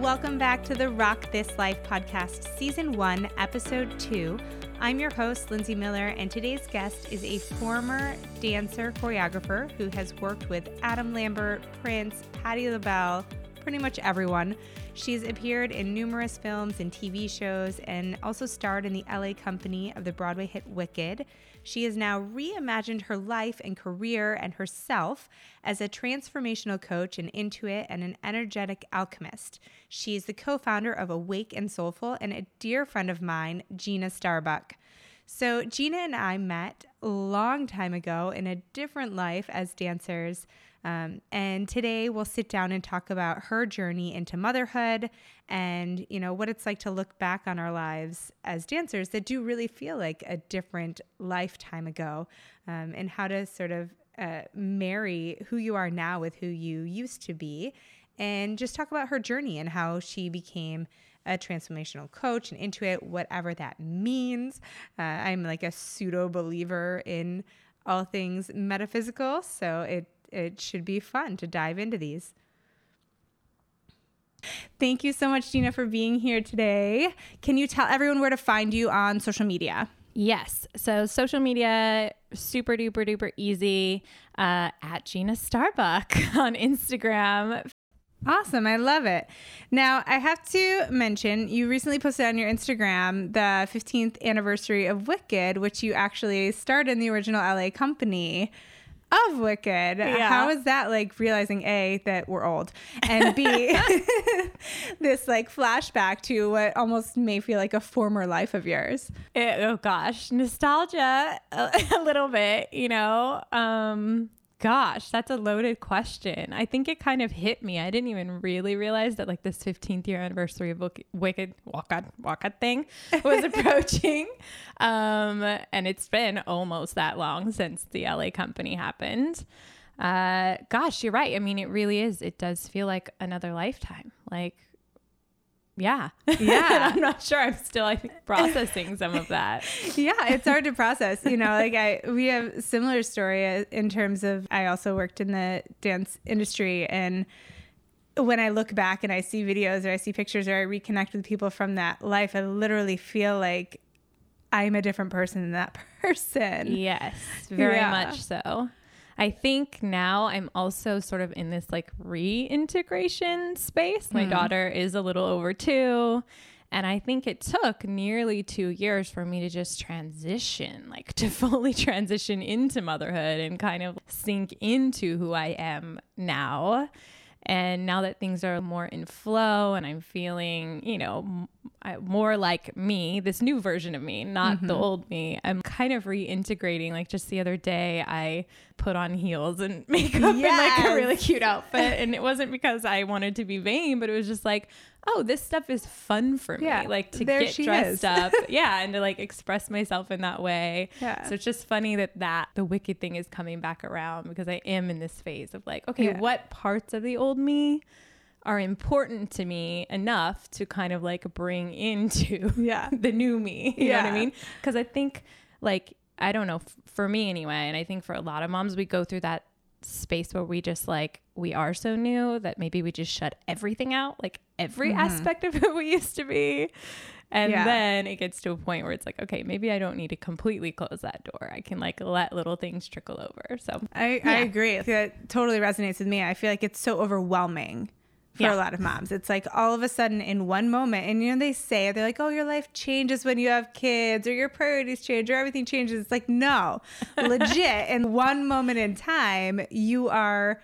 Welcome back to the Rock This Life podcast, season one, episode two. I'm your host, Lindsay Miller, and today's guest is a former dancer choreographer who has worked with Adam Lambert, Prince, Patti LaBelle, pretty much everyone. She's appeared in numerous films and TV shows and also starred in the LA company of the Broadway hit Wicked. She has now reimagined her life and career and herself as a transformational coach, an intuit, and an energetic alchemist. She is the co founder of Awake and Soulful and a dear friend of mine, Gina Starbuck. So, Gina and I met a long time ago in a different life as dancers. Um, and today we'll sit down and talk about her journey into motherhood and you know what it's like to look back on our lives as dancers that do really feel like a different lifetime ago, um, and how to sort of uh, marry who you are now with who you used to be, and just talk about her journey and how she became a transformational coach and intuit, whatever that means. Uh, I'm like a pseudo believer in all things metaphysical, so it it should be fun to dive into these. Thank you so much, Gina, for being here today. Can you tell everyone where to find you on social media? Yes. So social media, super duper duper easy. Uh, at Gina Starbuck on Instagram. Awesome. I love it. Now, I have to mention you recently posted on your Instagram the 15th anniversary of Wicked, which you actually starred in the original LA company of Wicked. Yeah. How is that like realizing A, that we're old, and B, this like flashback to what almost may feel like a former life of yours? It, oh gosh, nostalgia a, a little bit, you know. Um, Gosh, that's a loaded question. I think it kind of hit me. I didn't even really realize that like this 15th year anniversary of Wicked Walkout Walkout thing was approaching. Um, and it's been almost that long since the LA company happened. Uh, gosh, you're right. I mean, it really is. It does feel like another lifetime. Like yeah. Yeah. I'm not sure. I'm still, I think, processing some of that. yeah. It's hard to process. You know, like I, we have similar story uh, in terms of, I also worked in the dance industry and when I look back and I see videos or I see pictures or I reconnect with people from that life, I literally feel like I'm a different person than that person. Yes, very yeah. much so. I think now I'm also sort of in this like reintegration space. My mm. daughter is a little over two. And I think it took nearly two years for me to just transition, like to fully transition into motherhood and kind of sink into who I am now. And now that things are more in flow and I'm feeling, you know, more like me, this new version of me, not mm-hmm. the old me, I'm kind of reintegrating. Like just the other day, I put on heels and makeup yes. and like a really cute outfit. and it wasn't because I wanted to be vain, but it was just like, oh, this stuff is fun for me. Yeah, like to get dressed up. yeah. And to like express myself in that way. Yeah. So it's just funny that that the wicked thing is coming back around because I am in this phase of like, okay, yeah. what parts of the old me are important to me enough to kind of like bring into yeah. the new me. You yeah. know what I mean? Because I think like I don't know, f- for me anyway, and I think for a lot of moms, we go through that space where we just like we are so new that maybe we just shut everything out, like every mm-hmm. aspect of who we used to be. And yeah. then it gets to a point where it's like, okay, maybe I don't need to completely close that door. I can like let little things trickle over. So I, yeah. I agree. That totally resonates with me. I feel like it's so overwhelming for yeah. a lot of moms. It's like all of a sudden in one moment, and you know, they say, they're like, oh, your life changes when you have kids, or your priorities change, or everything changes. It's like, no, legit. In one moment in time, you are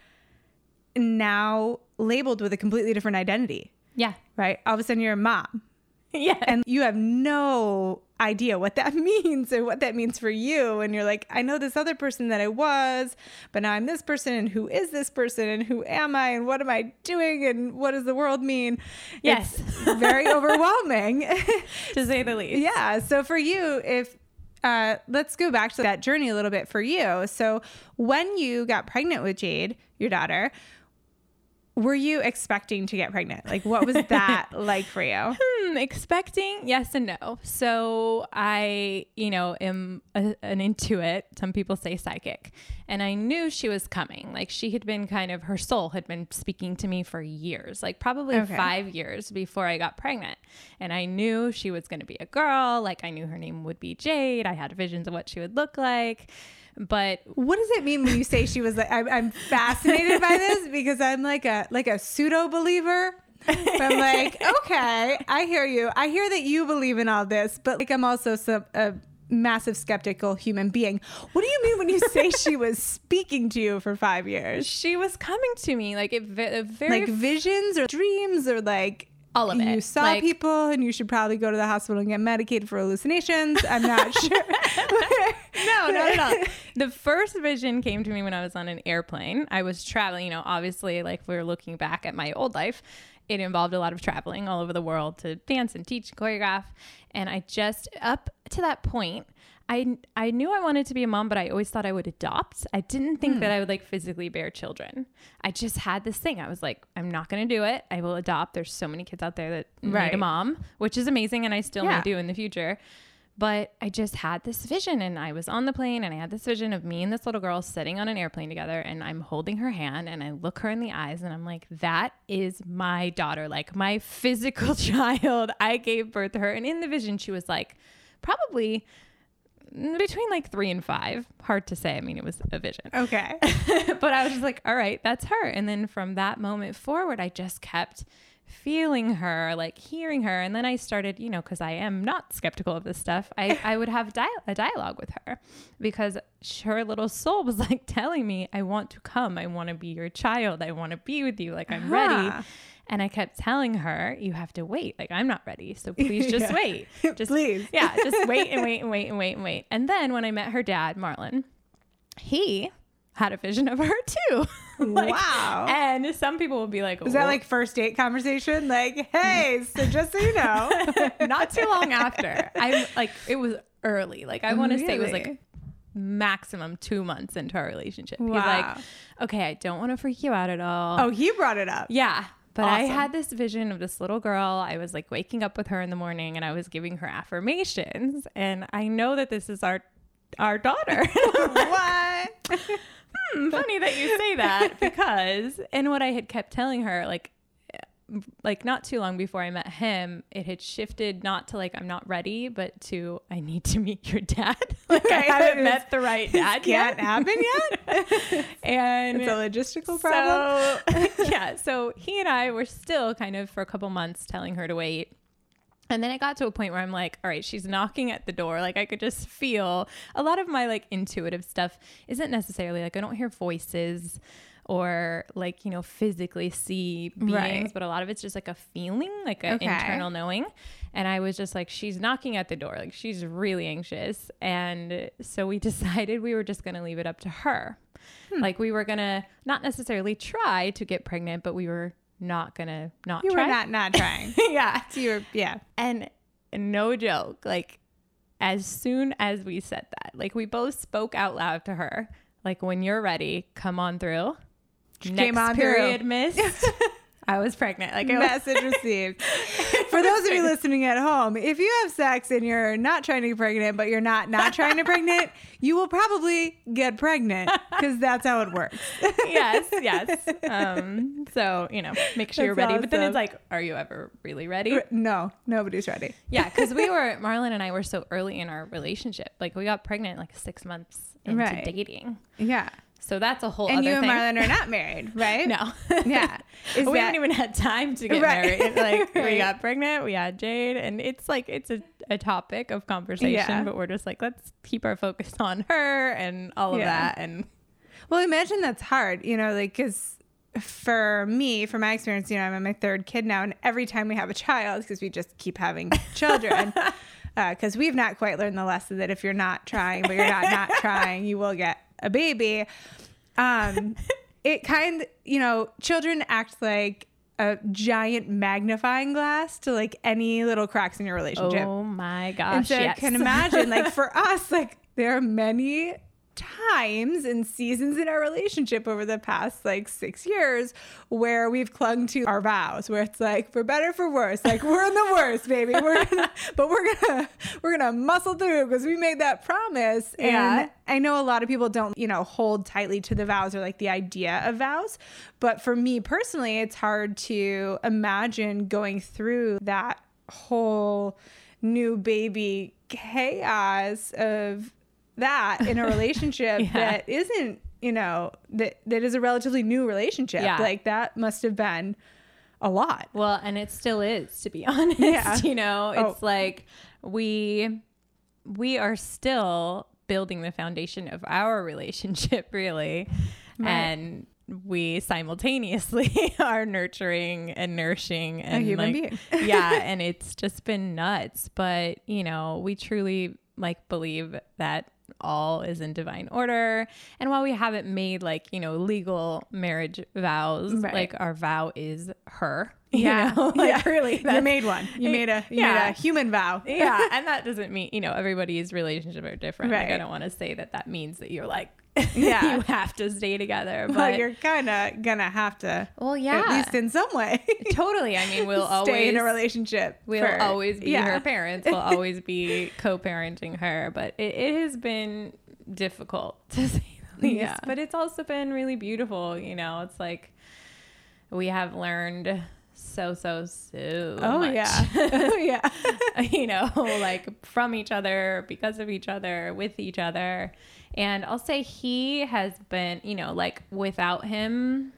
now labeled with a completely different identity. Yeah. Right. All of a sudden, you're a mom. Yeah. And you have no idea what that means or what that means for you. And you're like, I know this other person that I was, but now I'm this person. And who is this person? And who am I? And what am I doing? And what does the world mean? Yes. It's very overwhelming, to say the least. Yeah. So for you, if uh, let's go back to that journey a little bit for you. So, when you got pregnant with Jade, your daughter, were you expecting to get pregnant? Like, what was that like for you? Hmm, expecting, yes and no. So I, you know, am a, an intuit. Some people say psychic, and I knew she was coming. Like she had been kind of her soul had been speaking to me for years, like probably okay. five years before I got pregnant, and I knew she was going to be a girl. Like I knew her name would be Jade. I had visions of what she would look like. But what does it mean when you say she was like? I'm, I'm fascinated by this because I'm like a like a pseudo believer. I'm like, okay, I hear you. I hear that you believe in all this, but like I'm also some a massive skeptical human being. What do you mean when you say she was speaking to you for five years? She was coming to me like it, very like visions or dreams or like all of it. You saw like, people and you should probably go to the hospital and get medicated for hallucinations. I'm not sure. no, not at all. The first vision came to me when I was on an airplane. I was traveling, you know, obviously, like we are looking back at my old life, it involved a lot of traveling all over the world to dance and teach and choreograph. And I just, up to that point, I I knew I wanted to be a mom, but I always thought I would adopt. I didn't think hmm. that I would like physically bear children. I just had this thing. I was like, I'm not going to do it. I will adopt. There's so many kids out there that right. need a mom, which is amazing, and I still yeah. may do in the future. But I just had this vision, and I was on the plane, and I had this vision of me and this little girl sitting on an airplane together, and I'm holding her hand, and I look her in the eyes, and I'm like, that is my daughter, like my physical child. I gave birth to her, and in the vision, she was like, probably between like three and five. Hard to say. I mean, it was a vision. Okay. but I was just like, all right, that's her. And then from that moment forward, I just kept feeling her, like hearing her. And then I started, you know, because I am not skeptical of this stuff, I, I would have dia- a dialogue with her because her little soul was like telling me, I want to come. I want to be your child. I want to be with you. Like, I'm uh-huh. ready. And I kept telling her, you have to wait. Like, I'm not ready. So please just yeah. wait. Just please. Yeah. Just wait and wait and wait and wait and wait. And then when I met her dad, Marlon, he had a vision of her too. like, wow. And some people will be like, "Was that like first date conversation? Like, hey, so just so you know, not too long after. I'm like, it was early. Like, I want to really? say it was like maximum two months into our relationship. Wow. He's like, okay, I don't want to freak you out at all. Oh, he brought it up. Yeah. But awesome. I had this vision of this little girl. I was like waking up with her in the morning and I was giving her affirmations. And I know that this is our our daughter. what? hmm, funny that you say that because and what I had kept telling her like like not too long before I met him, it had shifted not to like I'm not ready, but to I need to meet your dad. like I haven't met the right dad yet. Can't happen yet. and it's a logistical problem. So, yeah, so he and I were still kind of for a couple months telling her to wait. And then it got to a point where I'm like, all right, she's knocking at the door. Like I could just feel a lot of my like intuitive stuff isn't necessarily like I don't hear voices or like you know physically see beings right. but a lot of it's just like a feeling like an okay. internal knowing and i was just like she's knocking at the door like she's really anxious and so we decided we were just going to leave it up to her hmm. like we were going to not necessarily try to get pregnant but we were not going to not you try. were not not trying yeah so you were yeah and no joke like as soon as we said that like we both spoke out loud to her like when you're ready come on through she Next came on period through. missed. I was pregnant. Like message received. For those of you listening at home, if you have sex and you're not trying to get pregnant, but you're not not trying to pregnant, you will probably get pregnant because that's how it works. yes, yes. Um, so you know, make sure that's you're ready. Awesome. But then it's like, are you ever really ready? No, nobody's ready. Yeah, because we were Marlon and I were so early in our relationship. Like we got pregnant like six months into right. dating. Yeah. So that's a whole and other you and thing. Marlon are not married, right? no. yeah. Is we that, haven't even had time to get right. married. Like right. we got pregnant, we had Jade, and it's like it's a, a topic of conversation, yeah. but we're just like, let's keep our focus on her and all of yeah. that. And well, imagine that's hard, you know, like because for me, from my experience, you know, I'm on my third kid now, and every time we have a child, because we just keep having children. because uh, we've not quite learned the lesson that if you're not trying, but you're not not trying, you will get a baby. Um, it kind, you know, children act like a giant magnifying glass to like any little cracks in your relationship. Oh my gosh! And so yes. I can imagine, like for us, like there are many times and seasons in our relationship over the past like six years where we've clung to our vows where it's like for better for worse. Like we're in the worst baby. We're gonna but we're gonna we're gonna muscle through because we made that promise. Yeah. and i know a lot of people don't you know hold tightly to the vows or like the idea of vows but for me personally it's hard to imagine going through that whole new baby chaos of that in a relationship yeah. that isn't, you know, that that is a relatively new relationship. Yeah. Like that must have been a lot. Well, and it still is, to be honest. Yeah. You know, oh. it's oh. like we we are still building the foundation of our relationship, really. Right. And we simultaneously are nurturing and nourishing and a human like, being. yeah, and it's just been nuts. But you know, we truly like believe that all is in divine order. And while we haven't made like, you know, legal marriage vows, right. like our vow is her. Yeah. Know? like yeah. really. You made one. You made a you yeah. made a human vow. yeah. And that doesn't mean, you know, everybody's relationship are different. Right. Like I don't want to say that that means that you're like yeah. you have to stay together. But well, you're kind of gonna have to. Well, yeah, at least in some way. totally. I mean, we'll stay always in a relationship. We'll for, always be yeah. her parents. We'll always be co-parenting her. But it, it has been difficult to say the least. Yeah. But it's also been really beautiful. You know, it's like we have learned so so so oh much. yeah oh yeah you know like from each other because of each other with each other and I'll say he has been, you know, like without him,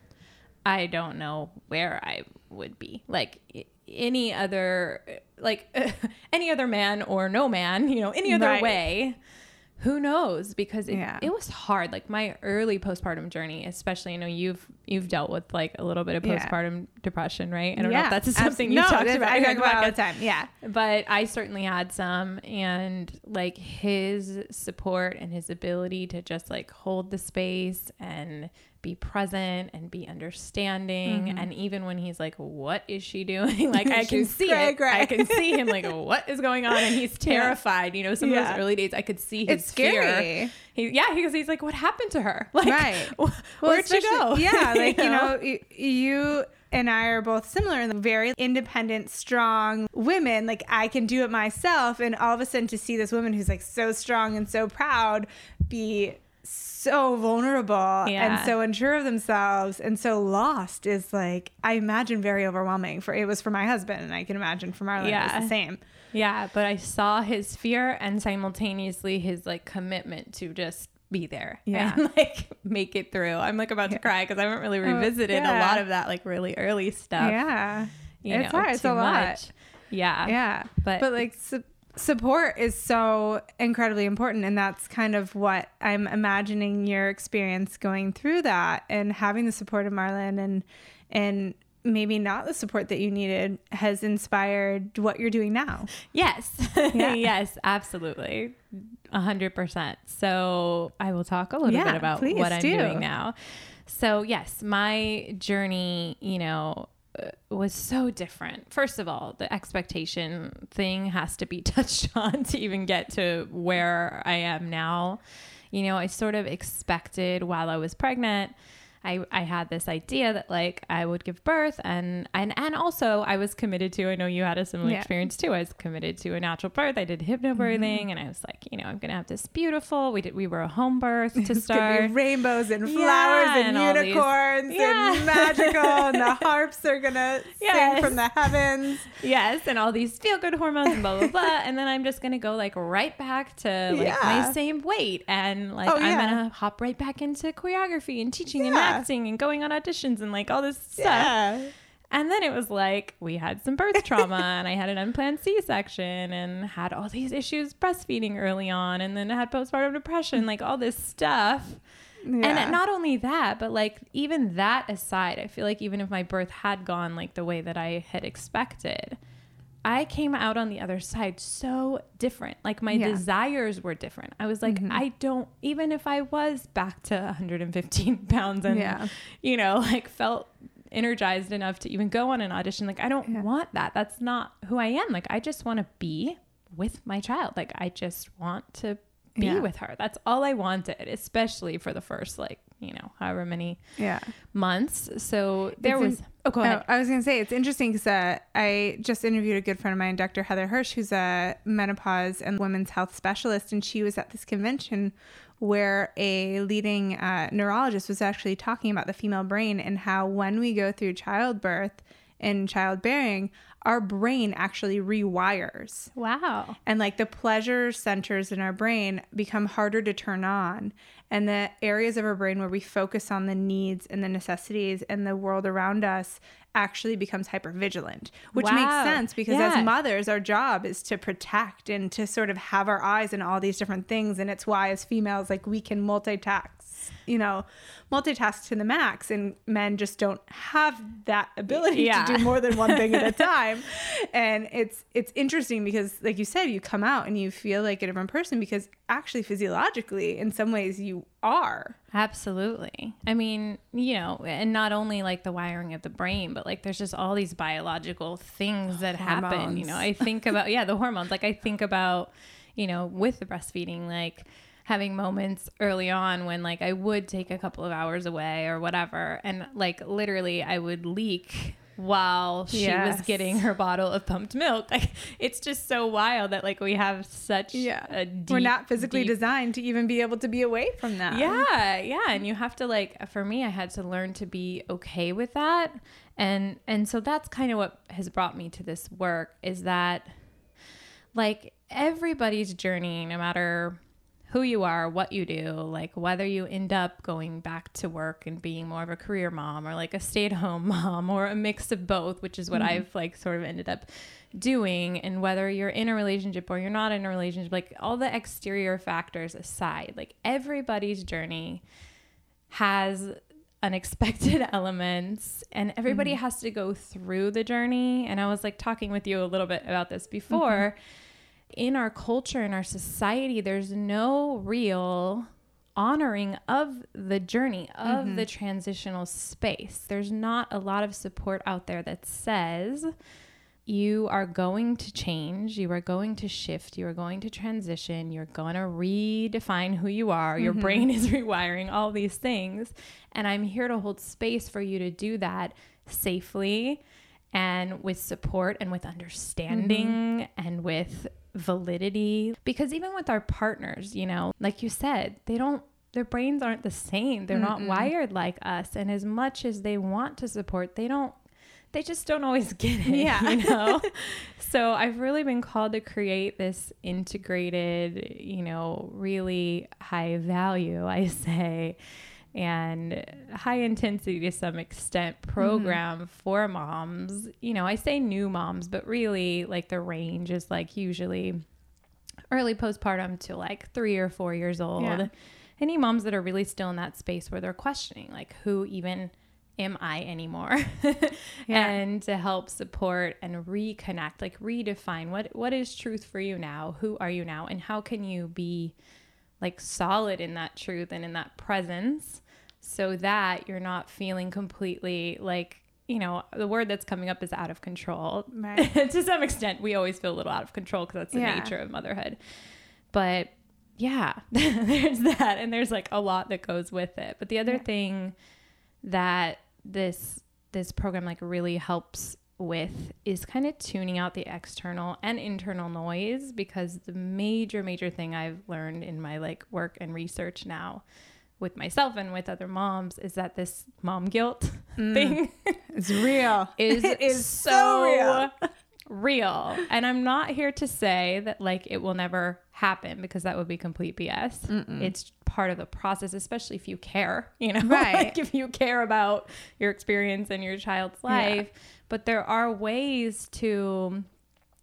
I don't know where I would be. Like any other, like any other man or no man, you know, any other right. way who knows because it, yeah. it was hard like my early postpartum journey especially you know you've you've dealt with like a little bit of postpartum yeah. depression right i don't yeah. know if that's something you no, talked about i talk about all the time yeah but i certainly had some and like his support and his ability to just like hold the space and be present and be understanding. Mm-hmm. And even when he's like, "What is she doing?" like I can see gray, it. Gray. I can see him like, "What is going on?" And he's terrified. Yeah. You know, some yeah. of those early days, I could see his it's scary. fear. He, yeah, because he's like, "What happened to her?" Like, right? Well, where'd she go? Yeah, like you know, you, you and I are both similar in the very independent, strong women. Like I can do it myself. And all of a sudden to see this woman who's like so strong and so proud be so vulnerable yeah. and so unsure of themselves and so lost is like I imagine very overwhelming for it was for my husband and I can imagine for Marlon yeah. it was the same. Yeah, but I saw his fear and simultaneously his like commitment to just be there yeah. and like make it through. I'm like about to cry because I haven't really oh, revisited oh, yeah. a lot of that like really early stuff. Yeah. You it's know, hard. It's a lot. Much. Yeah. Yeah. But but like so, support is so incredibly important and that's kind of what i'm imagining your experience going through that and having the support of marlon and and maybe not the support that you needed has inspired what you're doing now. Yes. Yeah. yes absolutely. A hundred percent. So i will talk a little yeah, bit about what i'm do. doing now. So yes my journey you know was so different. First of all, the expectation thing has to be touched on to even get to where I am now. You know, I sort of expected while I was pregnant I, I had this idea that like I would give birth and and and also I was committed to I know you had a similar yeah. experience too I was committed to a natural birth I did hypnobirthing mm-hmm. and I was like you know I'm gonna have this beautiful we did we were a home birth to start rainbows and flowers yeah, and, and unicorns these, yeah. and magical and the harps are gonna yes. sing from the heavens yes and all these feel good hormones and blah blah blah and then I'm just gonna go like right back to like my same weight and like oh, I'm gonna hop right back into choreography and teaching and acting and going on auditions and like all this stuff. Yeah. And then it was like we had some birth trauma and I had an unplanned C-section and had all these issues breastfeeding early on and then I had postpartum depression, like all this stuff. Yeah. And not only that, but like even that aside, I feel like even if my birth had gone like the way that I had expected, I came out on the other side so different. Like my yeah. desires were different. I was like, mm-hmm. I don't, even if I was back to 115 pounds and, yeah. you know, like felt energized enough to even go on an audition, like, I don't yeah. want that. That's not who I am. Like, I just want to be with my child. Like, I just want to be with her. That's all I wanted, especially for the first like, you know, however many yeah. months. So there it's was in, Oh, go ahead. Oh, I was going to say it's interesting because uh, I just interviewed a good friend of mine, Dr. Heather Hirsch, who's a menopause and women's health specialist, and she was at this convention where a leading uh, neurologist was actually talking about the female brain and how when we go through childbirth and childbearing, our brain actually rewires. Wow. And like the pleasure centers in our brain become harder to turn on. And the areas of our brain where we focus on the needs and the necessities and the world around us actually becomes hyper vigilant, which wow. makes sense because yeah. as mothers, our job is to protect and to sort of have our eyes in all these different things. And it's why, as females, like we can multitask you know, multitask to the max and men just don't have that ability yeah. to do more than one thing at a time. And it's it's interesting because like you said, you come out and you feel like a different person because actually physiologically in some ways you are. Absolutely. I mean, you know, and not only like the wiring of the brain, but like there's just all these biological things that hormones. happen. You know, I think about yeah, the hormones. Like I think about, you know, with the breastfeeding, like having moments early on when like I would take a couple of hours away or whatever and like literally I would leak while she yes. was getting her bottle of pumped milk. Like it's just so wild that like we have such yeah. a deep, We're not physically deep... designed to even be able to be away from that. Yeah, yeah, and you have to like for me I had to learn to be okay with that. And and so that's kind of what has brought me to this work is that like everybody's journey no matter who you are, what you do, like whether you end up going back to work and being more of a career mom or like a stay-at-home mom or a mix of both, which is what mm-hmm. I've like sort of ended up doing and whether you're in a relationship or you're not in a relationship, like all the exterior factors aside, like everybody's journey has unexpected elements and everybody mm-hmm. has to go through the journey and I was like talking with you a little bit about this before. Mm-hmm in our culture, in our society, there's no real honoring of the journey of mm-hmm. the transitional space. There's not a lot of support out there that says you are going to change, you are going to shift, you are going to transition, you're going to redefine who you are, mm-hmm. your brain is rewiring, all these things. And I'm here to hold space for you to do that safely and with support and with understanding mm-hmm. and with validity because even with our partners, you know, like you said, they don't their brains aren't the same. They're Mm-mm. not wired like us and as much as they want to support, they don't they just don't always get it, yeah. you know. so I've really been called to create this integrated, you know, really high value, I say, and high intensity to some extent mm-hmm. program mm-hmm. for moms. You know, I say new moms, but really like the range is like usually early postpartum to like three or four years old. Yeah. Any moms that are really still in that space where they're questioning, like, who even am I anymore? yeah. And to help support and reconnect, like redefine what what is truth for you now? Who are you now? And how can you be like solid in that truth and in that presence so that you're not feeling completely like you know the word that's coming up is out of control right. to some extent we always feel a little out of control because that's the yeah. nature of motherhood but yeah there's that and there's like a lot that goes with it but the other yeah. thing that this this program like really helps with is kind of tuning out the external and internal noise because the major major thing I've learned in my like work and research now with myself and with other moms is that this mom guilt mm. thing is real. is it is so, so real. real. And I'm not here to say that like it will never happen because that would be complete BS. Mm-mm. It's part of the process, especially if you care, you know, right. like if you care about your experience and your child's life. Yeah but there are ways to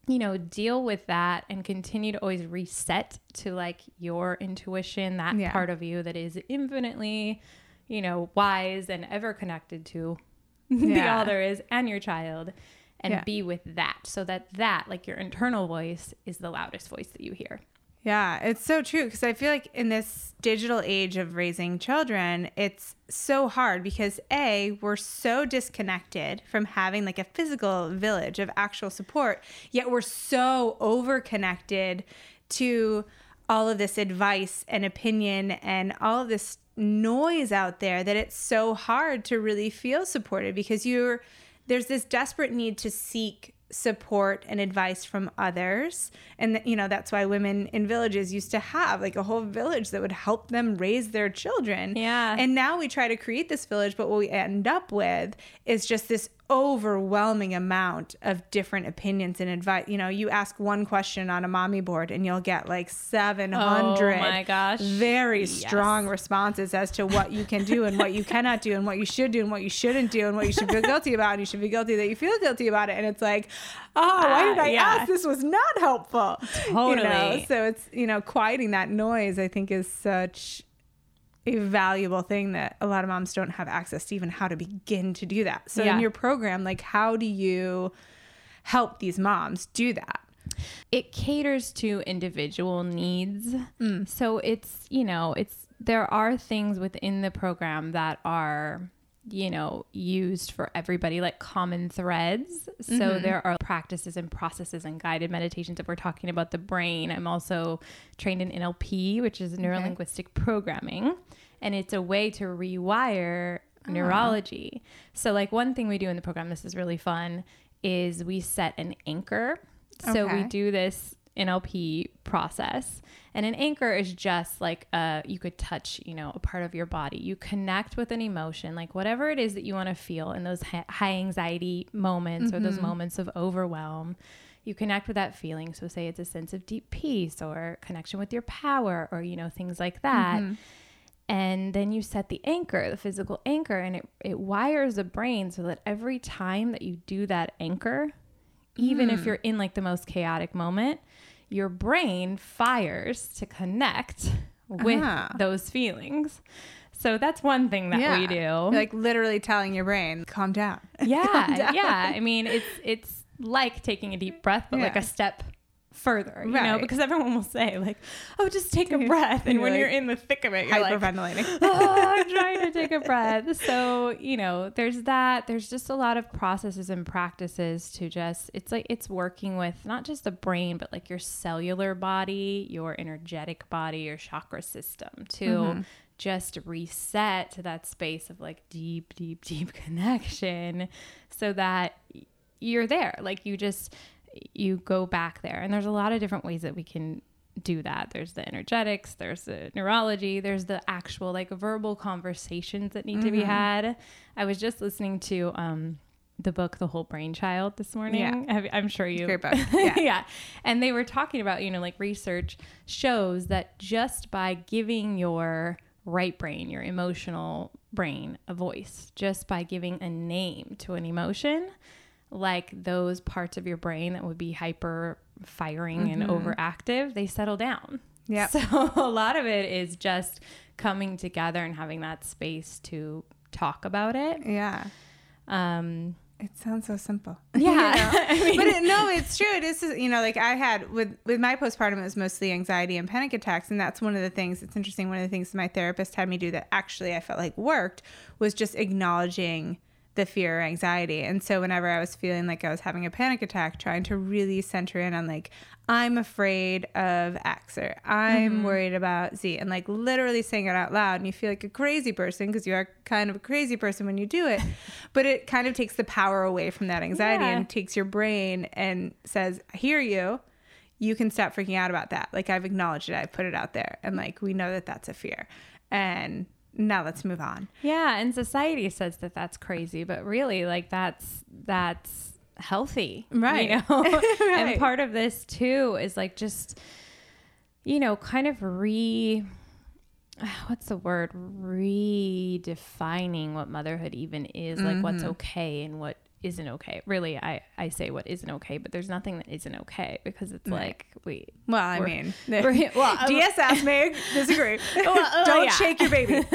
you know deal with that and continue to always reset to like your intuition that yeah. part of you that is infinitely you know wise and ever connected to yeah. the all there is and your child and yeah. be with that so that that like your internal voice is the loudest voice that you hear yeah, it's so true because I feel like in this digital age of raising children, it's so hard because A, we're so disconnected from having like a physical village of actual support, yet we're so over connected to all of this advice and opinion and all of this noise out there that it's so hard to really feel supported because you're there's this desperate need to seek support and advice from others. And you know that's why women in villages used to have like a whole village that would help them raise their children. Yeah. And now we try to create this village but what we end up with is just this overwhelming amount of different opinions and advice. You know, you ask one question on a mommy board and you'll get like 700 oh my gosh. very yes. strong responses as to what you can do and what you cannot do and what you should do and what you shouldn't do and what you should feel guilty about and you should be guilty that you feel guilty about it and it's like, "Oh, why did I uh, yeah. ask? This was not helpful." Totally. You know? So it's, you know, quieting that noise I think is such a valuable thing that a lot of moms don't have access to even how to begin to do that. So yeah. in your program, like how do you help these moms do that? It caters to individual needs. Mm. So it's, you know, it's there are things within the program that are you know, used for everybody, like common threads. So mm-hmm. there are practices and processes and guided meditations. If we're talking about the brain, I'm also trained in NLP, which is neuro linguistic okay. programming, and it's a way to rewire oh. neurology. So, like, one thing we do in the program, this is really fun, is we set an anchor. So okay. we do this NLP process. And an anchor is just like a, you could touch, you know, a part of your body. You connect with an emotion, like whatever it is that you want to feel in those high anxiety moments mm-hmm. or those mm-hmm. moments of overwhelm. You connect with that feeling. So say it's a sense of deep peace or connection with your power or, you know, things like that. Mm-hmm. And then you set the anchor, the physical anchor, and it, it wires the brain so that every time that you do that anchor, even mm. if you're in like the most chaotic moment, your brain fires to connect with uh-huh. those feelings. So that's one thing that yeah. we do. You're like literally telling your brain, calm down. Yeah. calm down. Yeah. I mean, it's it's like taking a deep breath, but yeah. like a step further, you right. know, because everyone will say like, "Oh, just take a breath," and, when like you're in the thick of it, you're hyperventilating. Like, "Oh, I'm trying to take a breath." So you know, there's that. There's just a lot of processes and practices to just. It's like it's working with not just the brain, but like your cellular body, your energetic body, your chakra system to. Mm-hmm. Just reset to that space of like deep, deep, deep connection so that you're there. Like you just you go back there. And there's a lot of different ways that we can do that. There's the energetics, there's the neurology, there's the actual like verbal conversations that need mm-hmm. to be mm-hmm. had. I was just listening to um the book The Whole Brain Child this morning. Yeah. I'm sure you Great book. Yeah. yeah. And they were talking about, you know, like research shows that just by giving your right brain, your emotional brain, a voice, just by giving a name to an emotion, like those parts of your brain that would be hyper firing mm-hmm. and overactive, they settle down. Yeah. So a lot of it is just coming together and having that space to talk about it. Yeah. Um, it sounds so simple. Yeah. you know? I mean, but it, no, it's true. It is, you know, like I had with, with my postpartum, it was mostly anxiety and panic attacks. And that's one of the things, it's interesting. One of the things my therapist had me do that actually I felt like worked was just acknowledging the fear or anxiety. And so whenever I was feeling like I was having a panic attack, trying to really center in on like, I'm afraid of X or I'm mm-hmm. worried about Z and like literally saying it out loud. And you feel like a crazy person because you are kind of a crazy person when you do it. but it kind of takes the power away from that anxiety yeah. and takes your brain and says, I hear you. You can stop freaking out about that. Like I've acknowledged it. I've put it out there. And like we know that that's a fear. And now let's move on. Yeah, and society says that that's crazy, but really like that's that's healthy. Right. You know? right. And part of this too is like just you know, kind of re what's the word redefining what motherhood even is like mm-hmm. what's okay and what isn't okay. Really, I, I say what isn't okay, but there's nothing that isn't okay because it's right. like we. Well, I mean, well, DS asked me disagree. well, uh, Don't yeah. shake your baby.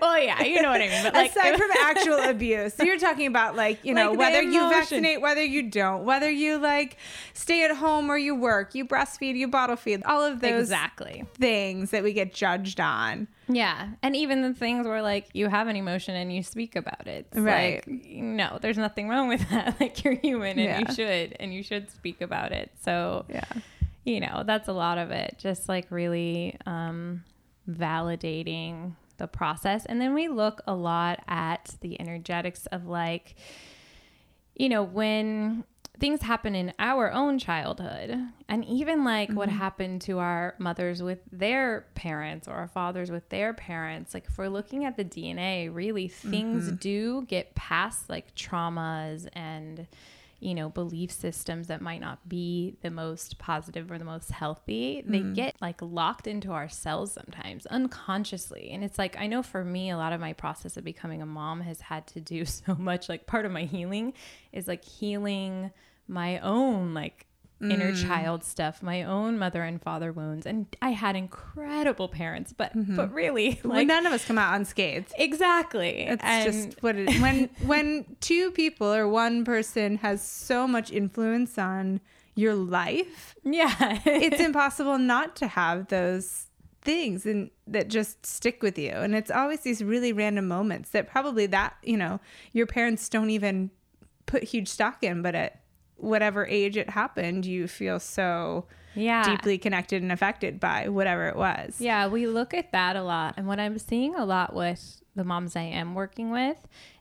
well, yeah, you know what I mean. But like, aside from actual abuse, so you're talking about like you know like whether you vaccinate, whether you don't, whether you like stay at home or you work, you breastfeed, you bottle feed, all of those exactly things that we get judged on. Yeah. And even the things where like you have an emotion and you speak about it. It's right. Like, no, there's nothing wrong with that. Like you're human and yeah. you should and you should speak about it. So Yeah. you know, that's a lot of it. Just like really um, validating the process. And then we look a lot at the energetics of like, you know, when things happen in our own childhood and even like mm-hmm. what happened to our mothers with their parents or our fathers with their parents like if we're looking at the dna really things mm-hmm. do get past like traumas and you know, belief systems that might not be the most positive or the most healthy, mm. they get like locked into our cells sometimes unconsciously. And it's like, I know for me, a lot of my process of becoming a mom has had to do so much. Like, part of my healing is like healing my own like mm. inner child stuff, my own mother and father wounds. And I had incredible parents, but mm-hmm. but really, like well, none of us come out unscathed. Exactly. It's and just what it when when two people or one person has so much influence on your life. Yeah. it's impossible not to have those things and that just stick with you. And it's always these really random moments that probably that, you know, your parents don't even put huge stock in, but at whatever age it happened, you feel so yeah. deeply connected and affected by whatever it was. Yeah, we look at that a lot. And what I'm seeing a lot with the moms I am working with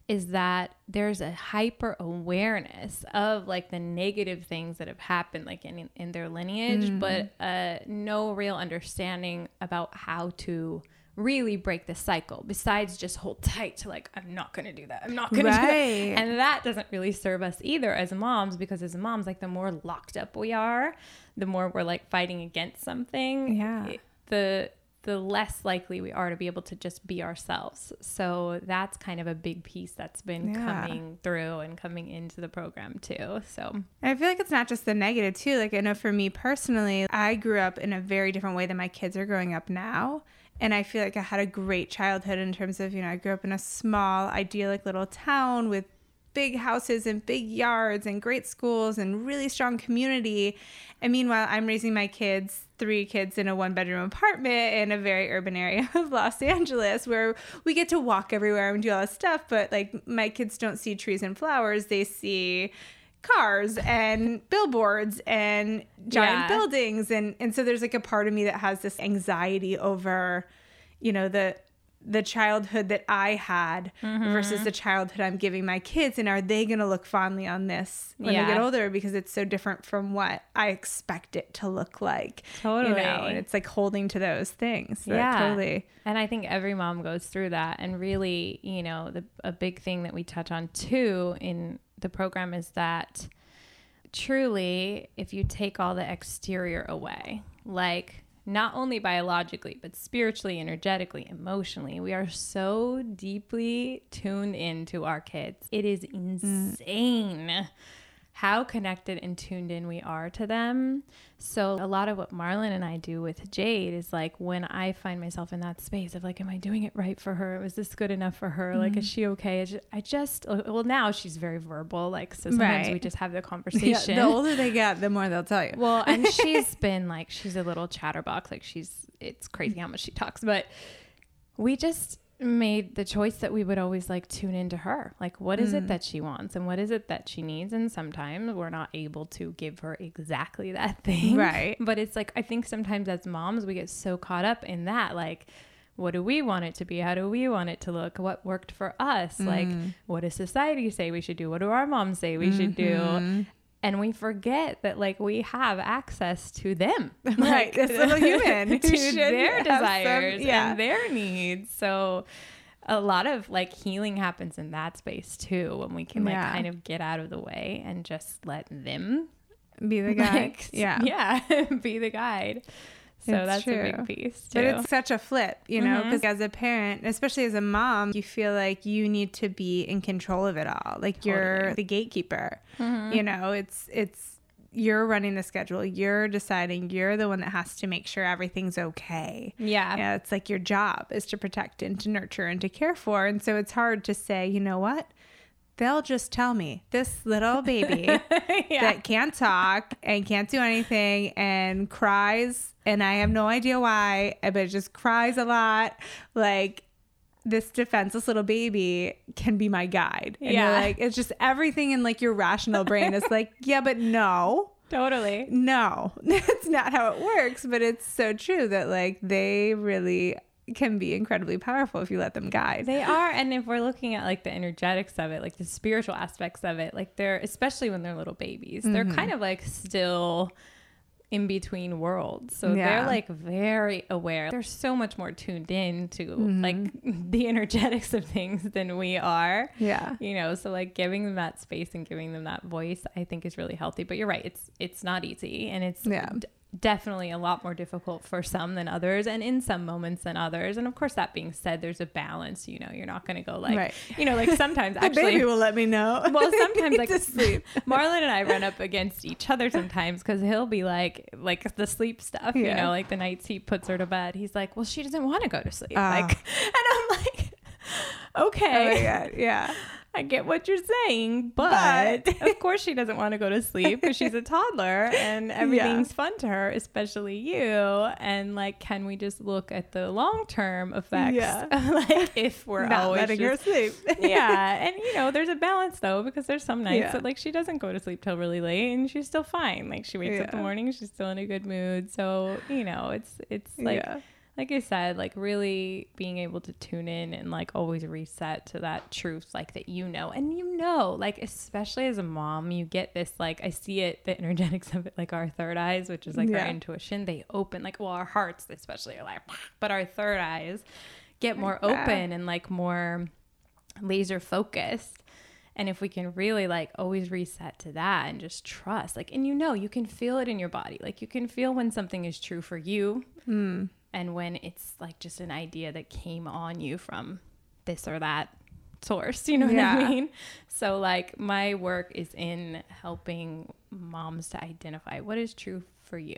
is that there's a hyper awareness of like the negative things that have happened like in in their lineage, mm. but uh, no real understanding about how to really break the cycle besides just hold tight to like i'm not gonna do that i'm not gonna right. do that and that doesn't really serve us either as moms because as moms like the more locked up we are the more we're like fighting against something yeah it, the the less likely we are to be able to just be ourselves so that's kind of a big piece that's been yeah. coming through and coming into the program too so i feel like it's not just the negative too like i know for me personally i grew up in a very different way than my kids are growing up now and I feel like I had a great childhood in terms of, you know, I grew up in a small, idyllic little town with big houses and big yards and great schools and really strong community. And meanwhile, I'm raising my kids, three kids in a one bedroom apartment in a very urban area of Los Angeles where we get to walk everywhere and do all this stuff. But like my kids don't see trees and flowers, they see cars and billboards and giant yeah. buildings and and so there's like a part of me that has this anxiety over you know the the childhood that I had mm-hmm. versus the childhood I'm giving my kids and are they going to look fondly on this when yeah. they get older because it's so different from what I expect it to look like totally you know and it's like holding to those things yeah totally and I think every mom goes through that and really you know the a big thing that we touch on too in the program is that truly, if you take all the exterior away, like not only biologically, but spiritually, energetically, emotionally, we are so deeply tuned into our kids. It is insane. Mm how connected and tuned in we are to them. So a lot of what Marlon and I do with Jade is like when I find myself in that space of like, am I doing it right for her? Was this good enough for her? Mm-hmm. Like, is mm-hmm. she okay? I just, well, now she's very verbal. Like, so sometimes right. we just have the conversation. Yeah, the older they get, the more they'll tell you. Well, and she's been like, she's a little chatterbox. Like she's, it's crazy how much she talks, but we just, made the choice that we would always like tune into her. Like, what is mm. it that she wants and what is it that she needs? And sometimes we're not able to give her exactly that thing. Right. But it's like, I think sometimes as moms, we get so caught up in that. Like, what do we want it to be? How do we want it to look? What worked for us? Mm. Like, what does society say we should do? What do our moms say we mm-hmm. should do? And we forget that like we have access to them right like, this little human to their desires some, yeah. and their needs so a lot of like healing happens in that space too when we can like yeah. kind of get out of the way and just let them be the guide like, yeah yeah be the guide so it's that's true. a big piece too. But it's such a flip, you know, because mm-hmm. as a parent, especially as a mom, you feel like you need to be in control of it all. Like totally. you're the gatekeeper. Mm-hmm. You know, it's it's you're running the schedule. You're deciding. You're the one that has to make sure everything's okay. Yeah. Yeah. It's like your job is to protect and to nurture and to care for. And so it's hard to say, you know what? They'll just tell me this little baby yeah. that can't talk and can't do anything and cries and I have no idea why, but it just cries a lot. Like this defenseless little baby can be my guide. And yeah. like it's just everything in like your rational brain is like, yeah, but no. Totally. No, that's not how it works. But it's so true that like they really can be incredibly powerful if you let them guide. They are. And if we're looking at like the energetics of it, like the spiritual aspects of it, like they're, especially when they're little babies, mm-hmm. they're kind of like still in between worlds. So yeah. they're like very aware. They're so much more tuned in to mm-hmm. like the energetics of things than we are. Yeah. You know, so like giving them that space and giving them that voice, I think is really healthy. But you're right, it's it's not easy and it's yeah definitely a lot more difficult for some than others and in some moments than others and of course that being said there's a balance you know you're not going to go like right. you know like sometimes actually baby will let me know well sometimes like sleep marlon and i run up against each other sometimes because he'll be like like the sleep stuff yeah. you know like the nights he puts her to bed he's like well she doesn't want to go to sleep uh. like and i'm like okay oh yeah I get what you're saying, but, but. of course she doesn't want to go to sleep because she's a toddler and everything's yeah. fun to her, especially you. And like, can we just look at the long term effects? Yeah. like if we're not always letting just, her sleep. yeah, and you know, there's a balance though because there's some nights yeah. that like she doesn't go to sleep till really late and she's still fine. Like she wakes yeah. up in the morning, she's still in a good mood. So you know, it's it's like like I said, like really being able to tune in and like always reset to that truth, like that you know, and you know, like especially as a mom, you get this like I see it, the energetics of it, like our third eyes, which is like yeah. our intuition, they open, like well, our hearts especially are like, but our third eyes get more like open and like more laser focused. And if we can really like always reset to that and just trust, like, and you know, you can feel it in your body. Like, you can feel when something is true for you. Mm and when it's like just an idea that came on you from this or that source you know what yeah. i mean so like my work is in helping moms to identify what is true for you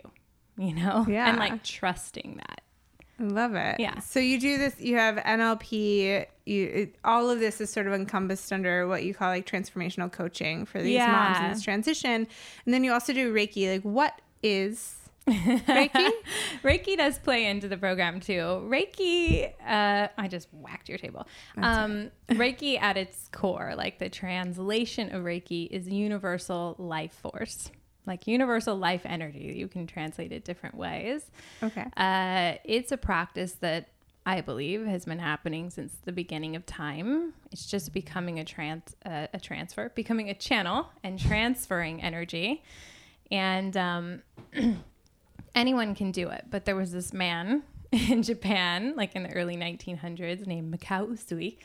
you know yeah and like trusting that I love it. Yeah. So you do this. You have NLP. You it, all of this is sort of encompassed under what you call like transformational coaching for these yeah. moms in this transition, and then you also do Reiki. Like, what is Reiki? Reiki does play into the program too. Reiki, uh, I just whacked your table. Um, Reiki at its core, like the translation of Reiki, is universal life force, like universal life energy. You can translate it different ways. Okay. Uh, it's a practice that I believe has been happening since the beginning of time. It's just becoming a trans uh, a transfer, becoming a channel and transferring energy. And um, anyone can do it. But there was this man in Japan, like in the early 1900s, named Mikao Usui,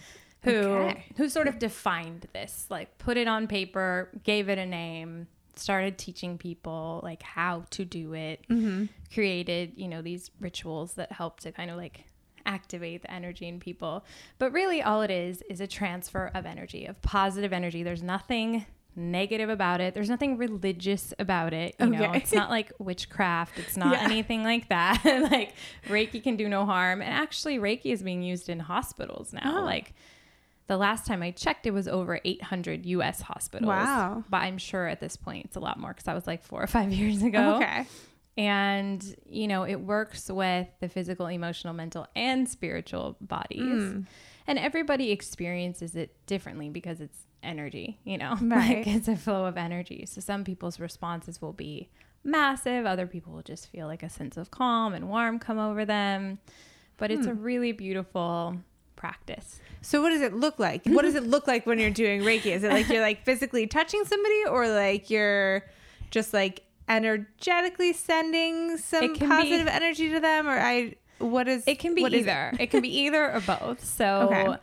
who okay. who sort of defined this, like put it on paper, gave it a name, started teaching people like how to do it, mm-hmm. created you know these rituals that help to kind of like activate the energy in people. But really, all it is is a transfer of energy, of positive energy. There's nothing negative about it. There's nothing religious about it. You okay. know, it's not like witchcraft. It's not yeah. anything like that. like Reiki can do no harm. And actually, Reiki is being used in hospitals now. Oh. Like the last time I checked, it was over 800 U.S. hospitals. Wow. But I'm sure at this point it's a lot more because that was like four or five years ago. Okay. And, you know, it works with the physical, emotional, mental, and spiritual bodies. Mm. And everybody experiences it differently because it's energy, you know, right. like it's a flow of energy. So some people's responses will be massive, other people will just feel like a sense of calm and warm come over them. But it's hmm. a really beautiful practice. So what does it look like? what does it look like when you're doing Reiki? Is it like you're like physically touching somebody or like you're just like energetically sending some positive be, energy to them or I what is it can be either. It? it? can be either or both. So okay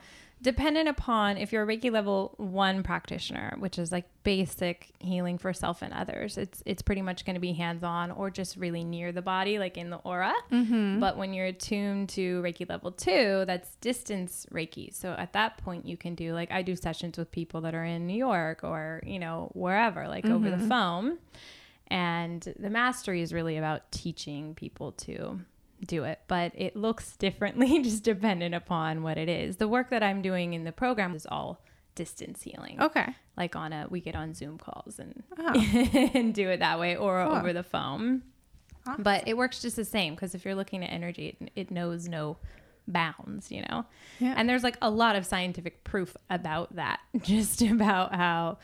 dependent upon if you're a Reiki level one practitioner, which is like basic healing for self and others, it's it's pretty much going to be hands on or just really near the body, like in the aura. Mm-hmm. But when you're attuned to Reiki level two, that's distance Reiki. So at that point, you can do like I do sessions with people that are in New York or you know wherever, like mm-hmm. over the mm-hmm. phone. And the mastery is really about teaching people to do it, but it looks differently just dependent upon what it is. The work that I'm doing in the program is all distance healing. Okay. Like on a we get on Zoom calls and oh. and do it that way or cool. over the phone. Awesome. But it works just the same because if you're looking at energy, it, it knows no bounds, you know? Yeah. And there's like a lot of scientific proof about that, just about how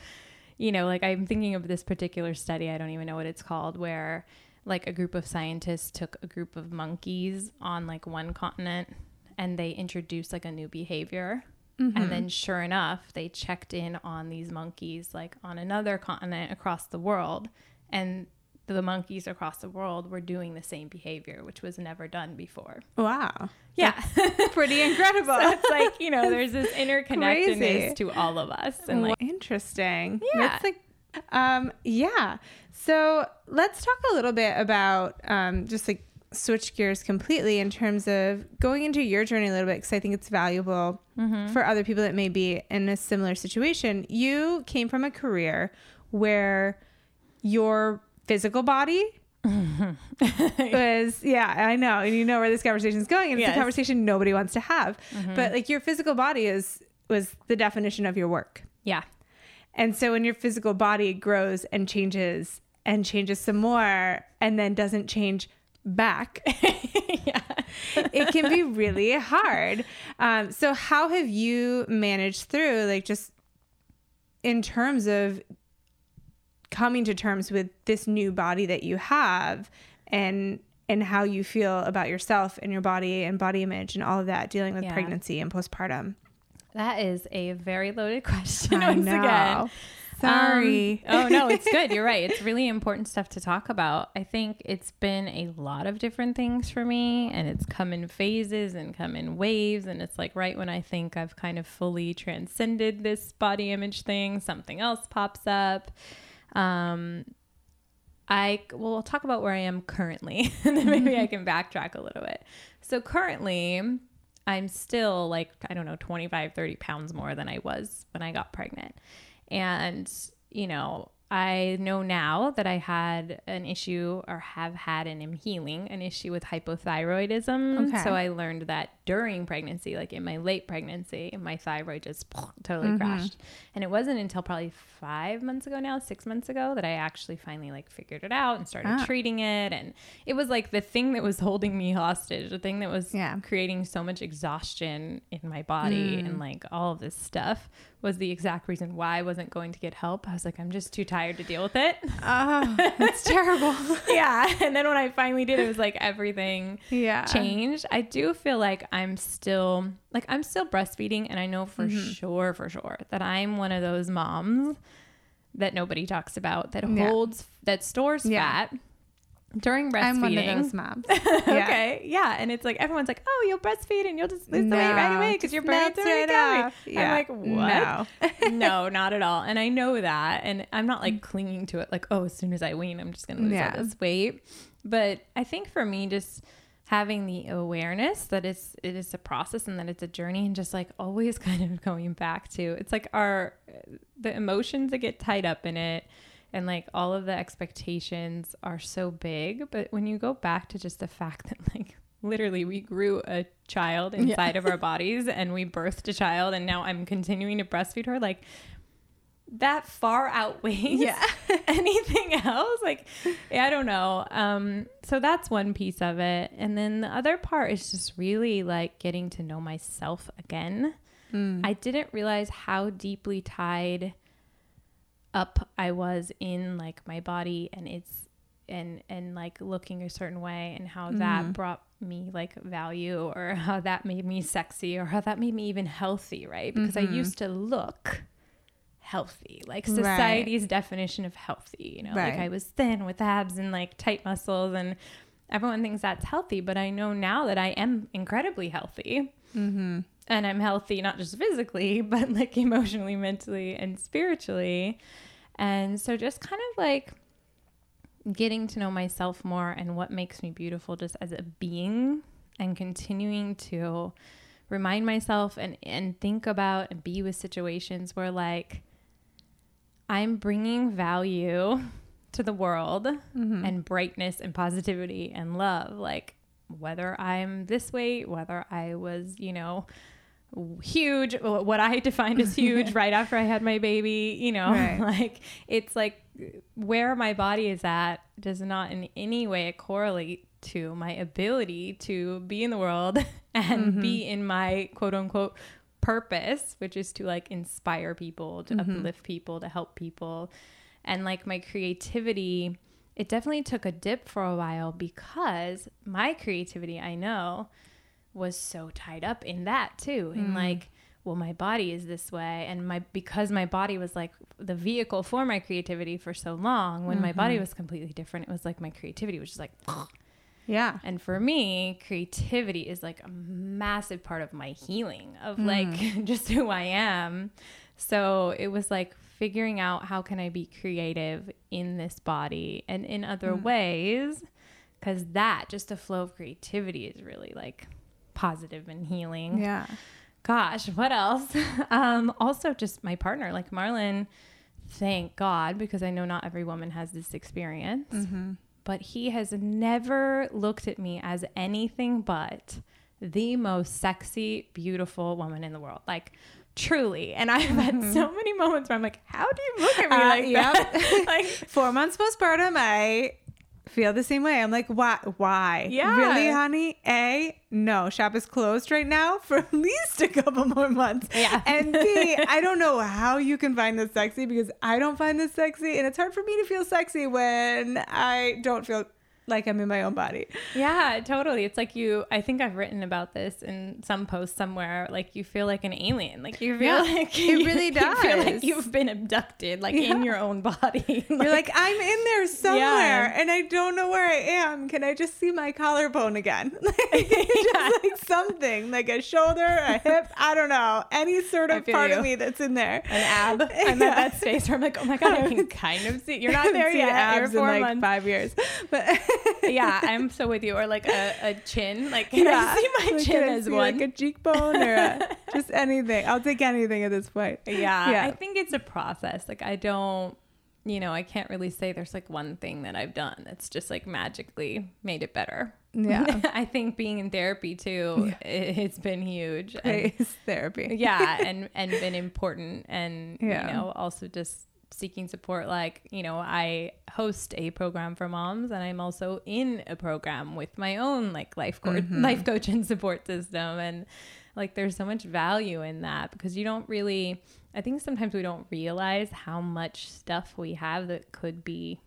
you know, like I'm thinking of this particular study, I don't even know what it's called, where like a group of scientists took a group of monkeys on like one continent and they introduced like a new behavior. Mm-hmm. And then sure enough, they checked in on these monkeys like on another continent across the world and the monkeys across the world were doing the same behavior, which was never done before. Wow. Yeah. pretty incredible. so it's like, you know, there's this interconnectedness Crazy. to all of us. And like interesting. Yeah. That's like um yeah. So let's talk a little bit about um just like switch gears completely in terms of going into your journey a little bit because I think it's valuable mm-hmm. for other people that may be in a similar situation. You came from a career where your physical body was yeah i know and you know where this conversation is going and yes. it's a conversation nobody wants to have mm-hmm. but like your physical body is was the definition of your work yeah and so when your physical body grows and changes and changes some more and then doesn't change back yeah. it can be really hard um, so how have you managed through like just in terms of coming to terms with this new body that you have and and how you feel about yourself and your body and body image and all of that dealing with yeah. pregnancy and postpartum that is a very loaded question I once know. again. Sorry. Um, oh no it's good. You're right. It's really important stuff to talk about. I think it's been a lot of different things for me and it's come in phases and come in waves and it's like right when i think i've kind of fully transcended this body image thing something else pops up. Um, I well, I'll talk about where I am currently, and then maybe I can backtrack a little bit. So currently, I'm still like I don't know 25, 30 pounds more than I was when I got pregnant, and you know I know now that I had an issue or have had and am healing an issue with hypothyroidism. Okay. So I learned that during pregnancy, like in my late pregnancy, my thyroid just totally mm-hmm. crashed. And it wasn't until probably five months ago now, six months ago, that I actually finally like figured it out and started ah. treating it. And it was like the thing that was holding me hostage, the thing that was yeah. creating so much exhaustion in my body mm. and like all of this stuff was the exact reason why I wasn't going to get help. I was like, I'm just too tired to deal with it. Oh, that's terrible. yeah. And then when I finally did, it was like everything yeah. changed. I do feel like I'm still like I'm still breastfeeding and I know for mm-hmm. sure, for sure that I'm one of those moms that nobody talks about that yeah. holds that stores yeah. fat during breastfeeding. I'm one of those moms. okay, yeah, and it's like everyone's like, "Oh, you'll breastfeed and you'll just lose no, the weight right away because your breast's already right Yeah. I'm like, "What? No. no, not at all." And I know that, and I'm not like clinging to it like, "Oh, as soon as I wean, I'm just gonna lose yeah. all this weight." But I think for me, just having the awareness that it's it is a process and that it's a journey, and just like always kind of going back to it's like our the emotions that get tied up in it and like all of the expectations are so big but when you go back to just the fact that like literally we grew a child inside yeah. of our bodies and we birthed a child and now I'm continuing to breastfeed her like that far outweighs yeah. anything else like i don't know um so that's one piece of it and then the other part is just really like getting to know myself again mm. i didn't realize how deeply tied up I was in like my body and it's and and like looking a certain way and how mm. that brought me like value or how that made me sexy or how that made me even healthy, right? Because mm-hmm. I used to look healthy, like society's right. definition of healthy, you know, right. like I was thin with abs and like tight muscles and everyone thinks that's healthy, but I know now that I am incredibly healthy. Mm-hmm. And I'm healthy, not just physically, but like emotionally, mentally, and spiritually. And so just kind of like getting to know myself more and what makes me beautiful just as a being and continuing to remind myself and, and think about and be with situations where like I'm bringing value to the world mm-hmm. and brightness and positivity and love. Like whether I'm this weight, whether I was, you know, huge what i defined as huge right after i had my baby you know right. like it's like where my body is at does not in any way correlate to my ability to be in the world and mm-hmm. be in my quote unquote purpose, which is to like inspire people, to mm-hmm. uplift people, to help people. And like my creativity, it definitely took a dip for a while because my creativity, I know, was so tied up in that too. And mm. like, well, my body is this way. And my because my body was like the vehicle for my creativity for so long, when mm-hmm. my body was completely different, it was like my creativity was just like Yeah. And for me, creativity is like a massive part of my healing of mm. like just who I am. So it was like figuring out how can I be creative in this body and in other mm. ways cuz that just a flow of creativity is really like positive and healing. Yeah. Gosh, what else? um also just my partner like Marlon thank God because I know not every woman has this experience. Mm-hmm but he has never looked at me as anything but the most sexy, beautiful woman in the world. Like, truly. And I've had mm-hmm. so many moments where I'm like, how do you look at me uh, like yep. that? like, four months postpartum, I feel the same way. I'm like, why? Why? Yeah. Really, honey? A, no, shop is closed right now for at least a couple more months. Yeah. And B, I don't know how you can find this sexy because I don't find this sexy. And it's hard for me to feel sexy when I don't feel like I'm in my own body. Yeah, totally. It's like you, I think I've written about this in some post somewhere. Like you feel like an alien. Like you feel yeah, like it really does. You feel like you've been abducted, like yeah. in your own body. like, You're like, I'm in there somewhere yeah. and I don't know where I am. Can I just see my collarbone again? just like something, like a shoulder, a hip, I don't know, any sort of part you. of me that's in there. An ab. I'm at that stage where I'm like, oh my God, I can kind of see. You're not there yet. Abs You're four in like months. five years. But yeah, I'm so with you. Or like a, a chin. Like, can yeah. I see my like, chin as one? Like a cheekbone or a, just anything. I'll take anything at this point. Yeah, yeah. I think it's a process. Like, I don't, you know, I can't really say there's like one thing that I've done that's just like magically made it better. Yeah. I think being in therapy too, yeah. it, has been huge. And, therapy. yeah. And, and been important. And, yeah. you know, also just seeking support like you know i host a program for moms and i'm also in a program with my own like life co- mm-hmm. life coach and support system and like there's so much value in that because you don't really i think sometimes we don't realize how much stuff we have that could be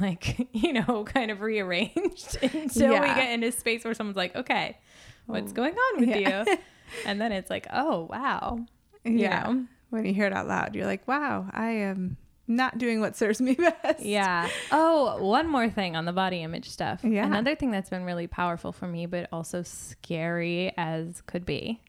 like you know kind of rearranged until yeah. we get into a space where someone's like okay what's going on with yeah. you and then it's like oh wow yeah know? when you hear it out loud you're like wow i am not doing what serves me best. Yeah. Oh, one more thing on the body image stuff. Yeah. Another thing that's been really powerful for me, but also scary as could be,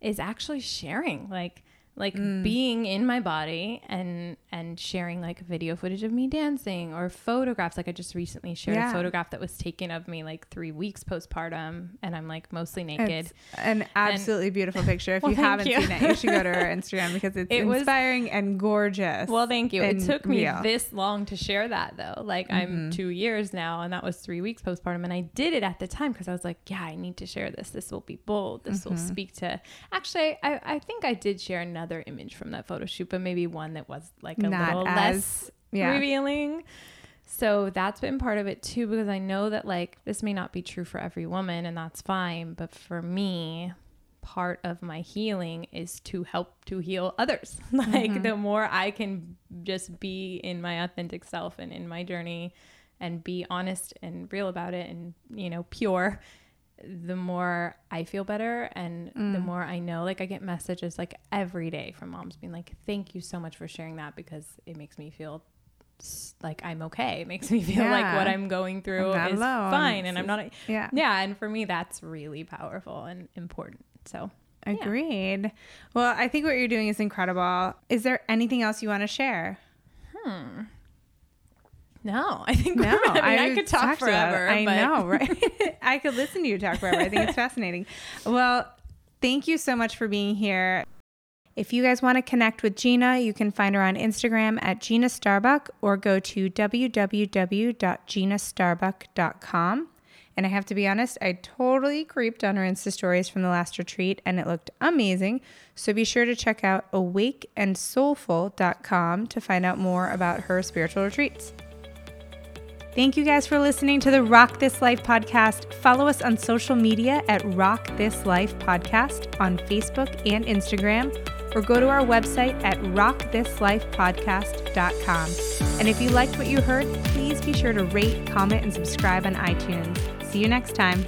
is actually sharing. Like, like mm. being in my body and and sharing like video footage of me dancing or photographs like i just recently shared yeah. a photograph that was taken of me like three weeks postpartum and i'm like mostly naked it's an absolutely and, beautiful picture if well, you haven't you. seen it you should go to her instagram because it's it inspiring was, and gorgeous well thank you it took me real. this long to share that though like mm-hmm. i'm two years now and that was three weeks postpartum and i did it at the time because i was like yeah i need to share this this will be bold this mm-hmm. will speak to actually I, I think i did share another another image from that photo shoot, but maybe one that was like a Not little as, less yeah. revealing. So that's been part of it too, because I know that like this may not be true for every woman, and that's fine. But for me, part of my healing is to help to heal others. like mm-hmm. the more I can just be in my authentic self and in my journey and be honest and real about it and, you know, pure, the more I feel better and mm. the more I know. Like I get messages like every day from moms being like, "Thank you so much for sharing that because it makes me feel like I'm okay. It makes me feel yeah. like what I'm going through I'm is alone. fine and I'm not yeah. Yeah, and for me that's really powerful and important. So, Agreed. Yeah. Well, I think what you're doing is incredible. Is there anything else you want to share? Hmm. No, I think no. I, mean, I, I could talk, talk forever. I know, right? I could listen to you talk forever. I think it's fascinating. Well, thank you so much for being here. If you guys want to connect with Gina, you can find her on Instagram at Gina Starbuck or go to www.ginastarbuck.com. And I have to be honest, I totally creeped on her Insta stories from the last retreat and it looked amazing. So be sure to check out awakeandsoulful.com to find out more about her spiritual retreats. Thank you guys for listening to the Rock This Life podcast. Follow us on social media at Rock This Life Podcast on Facebook and Instagram, or go to our website at rockthislifepodcast.com. And if you liked what you heard, please be sure to rate, comment, and subscribe on iTunes. See you next time.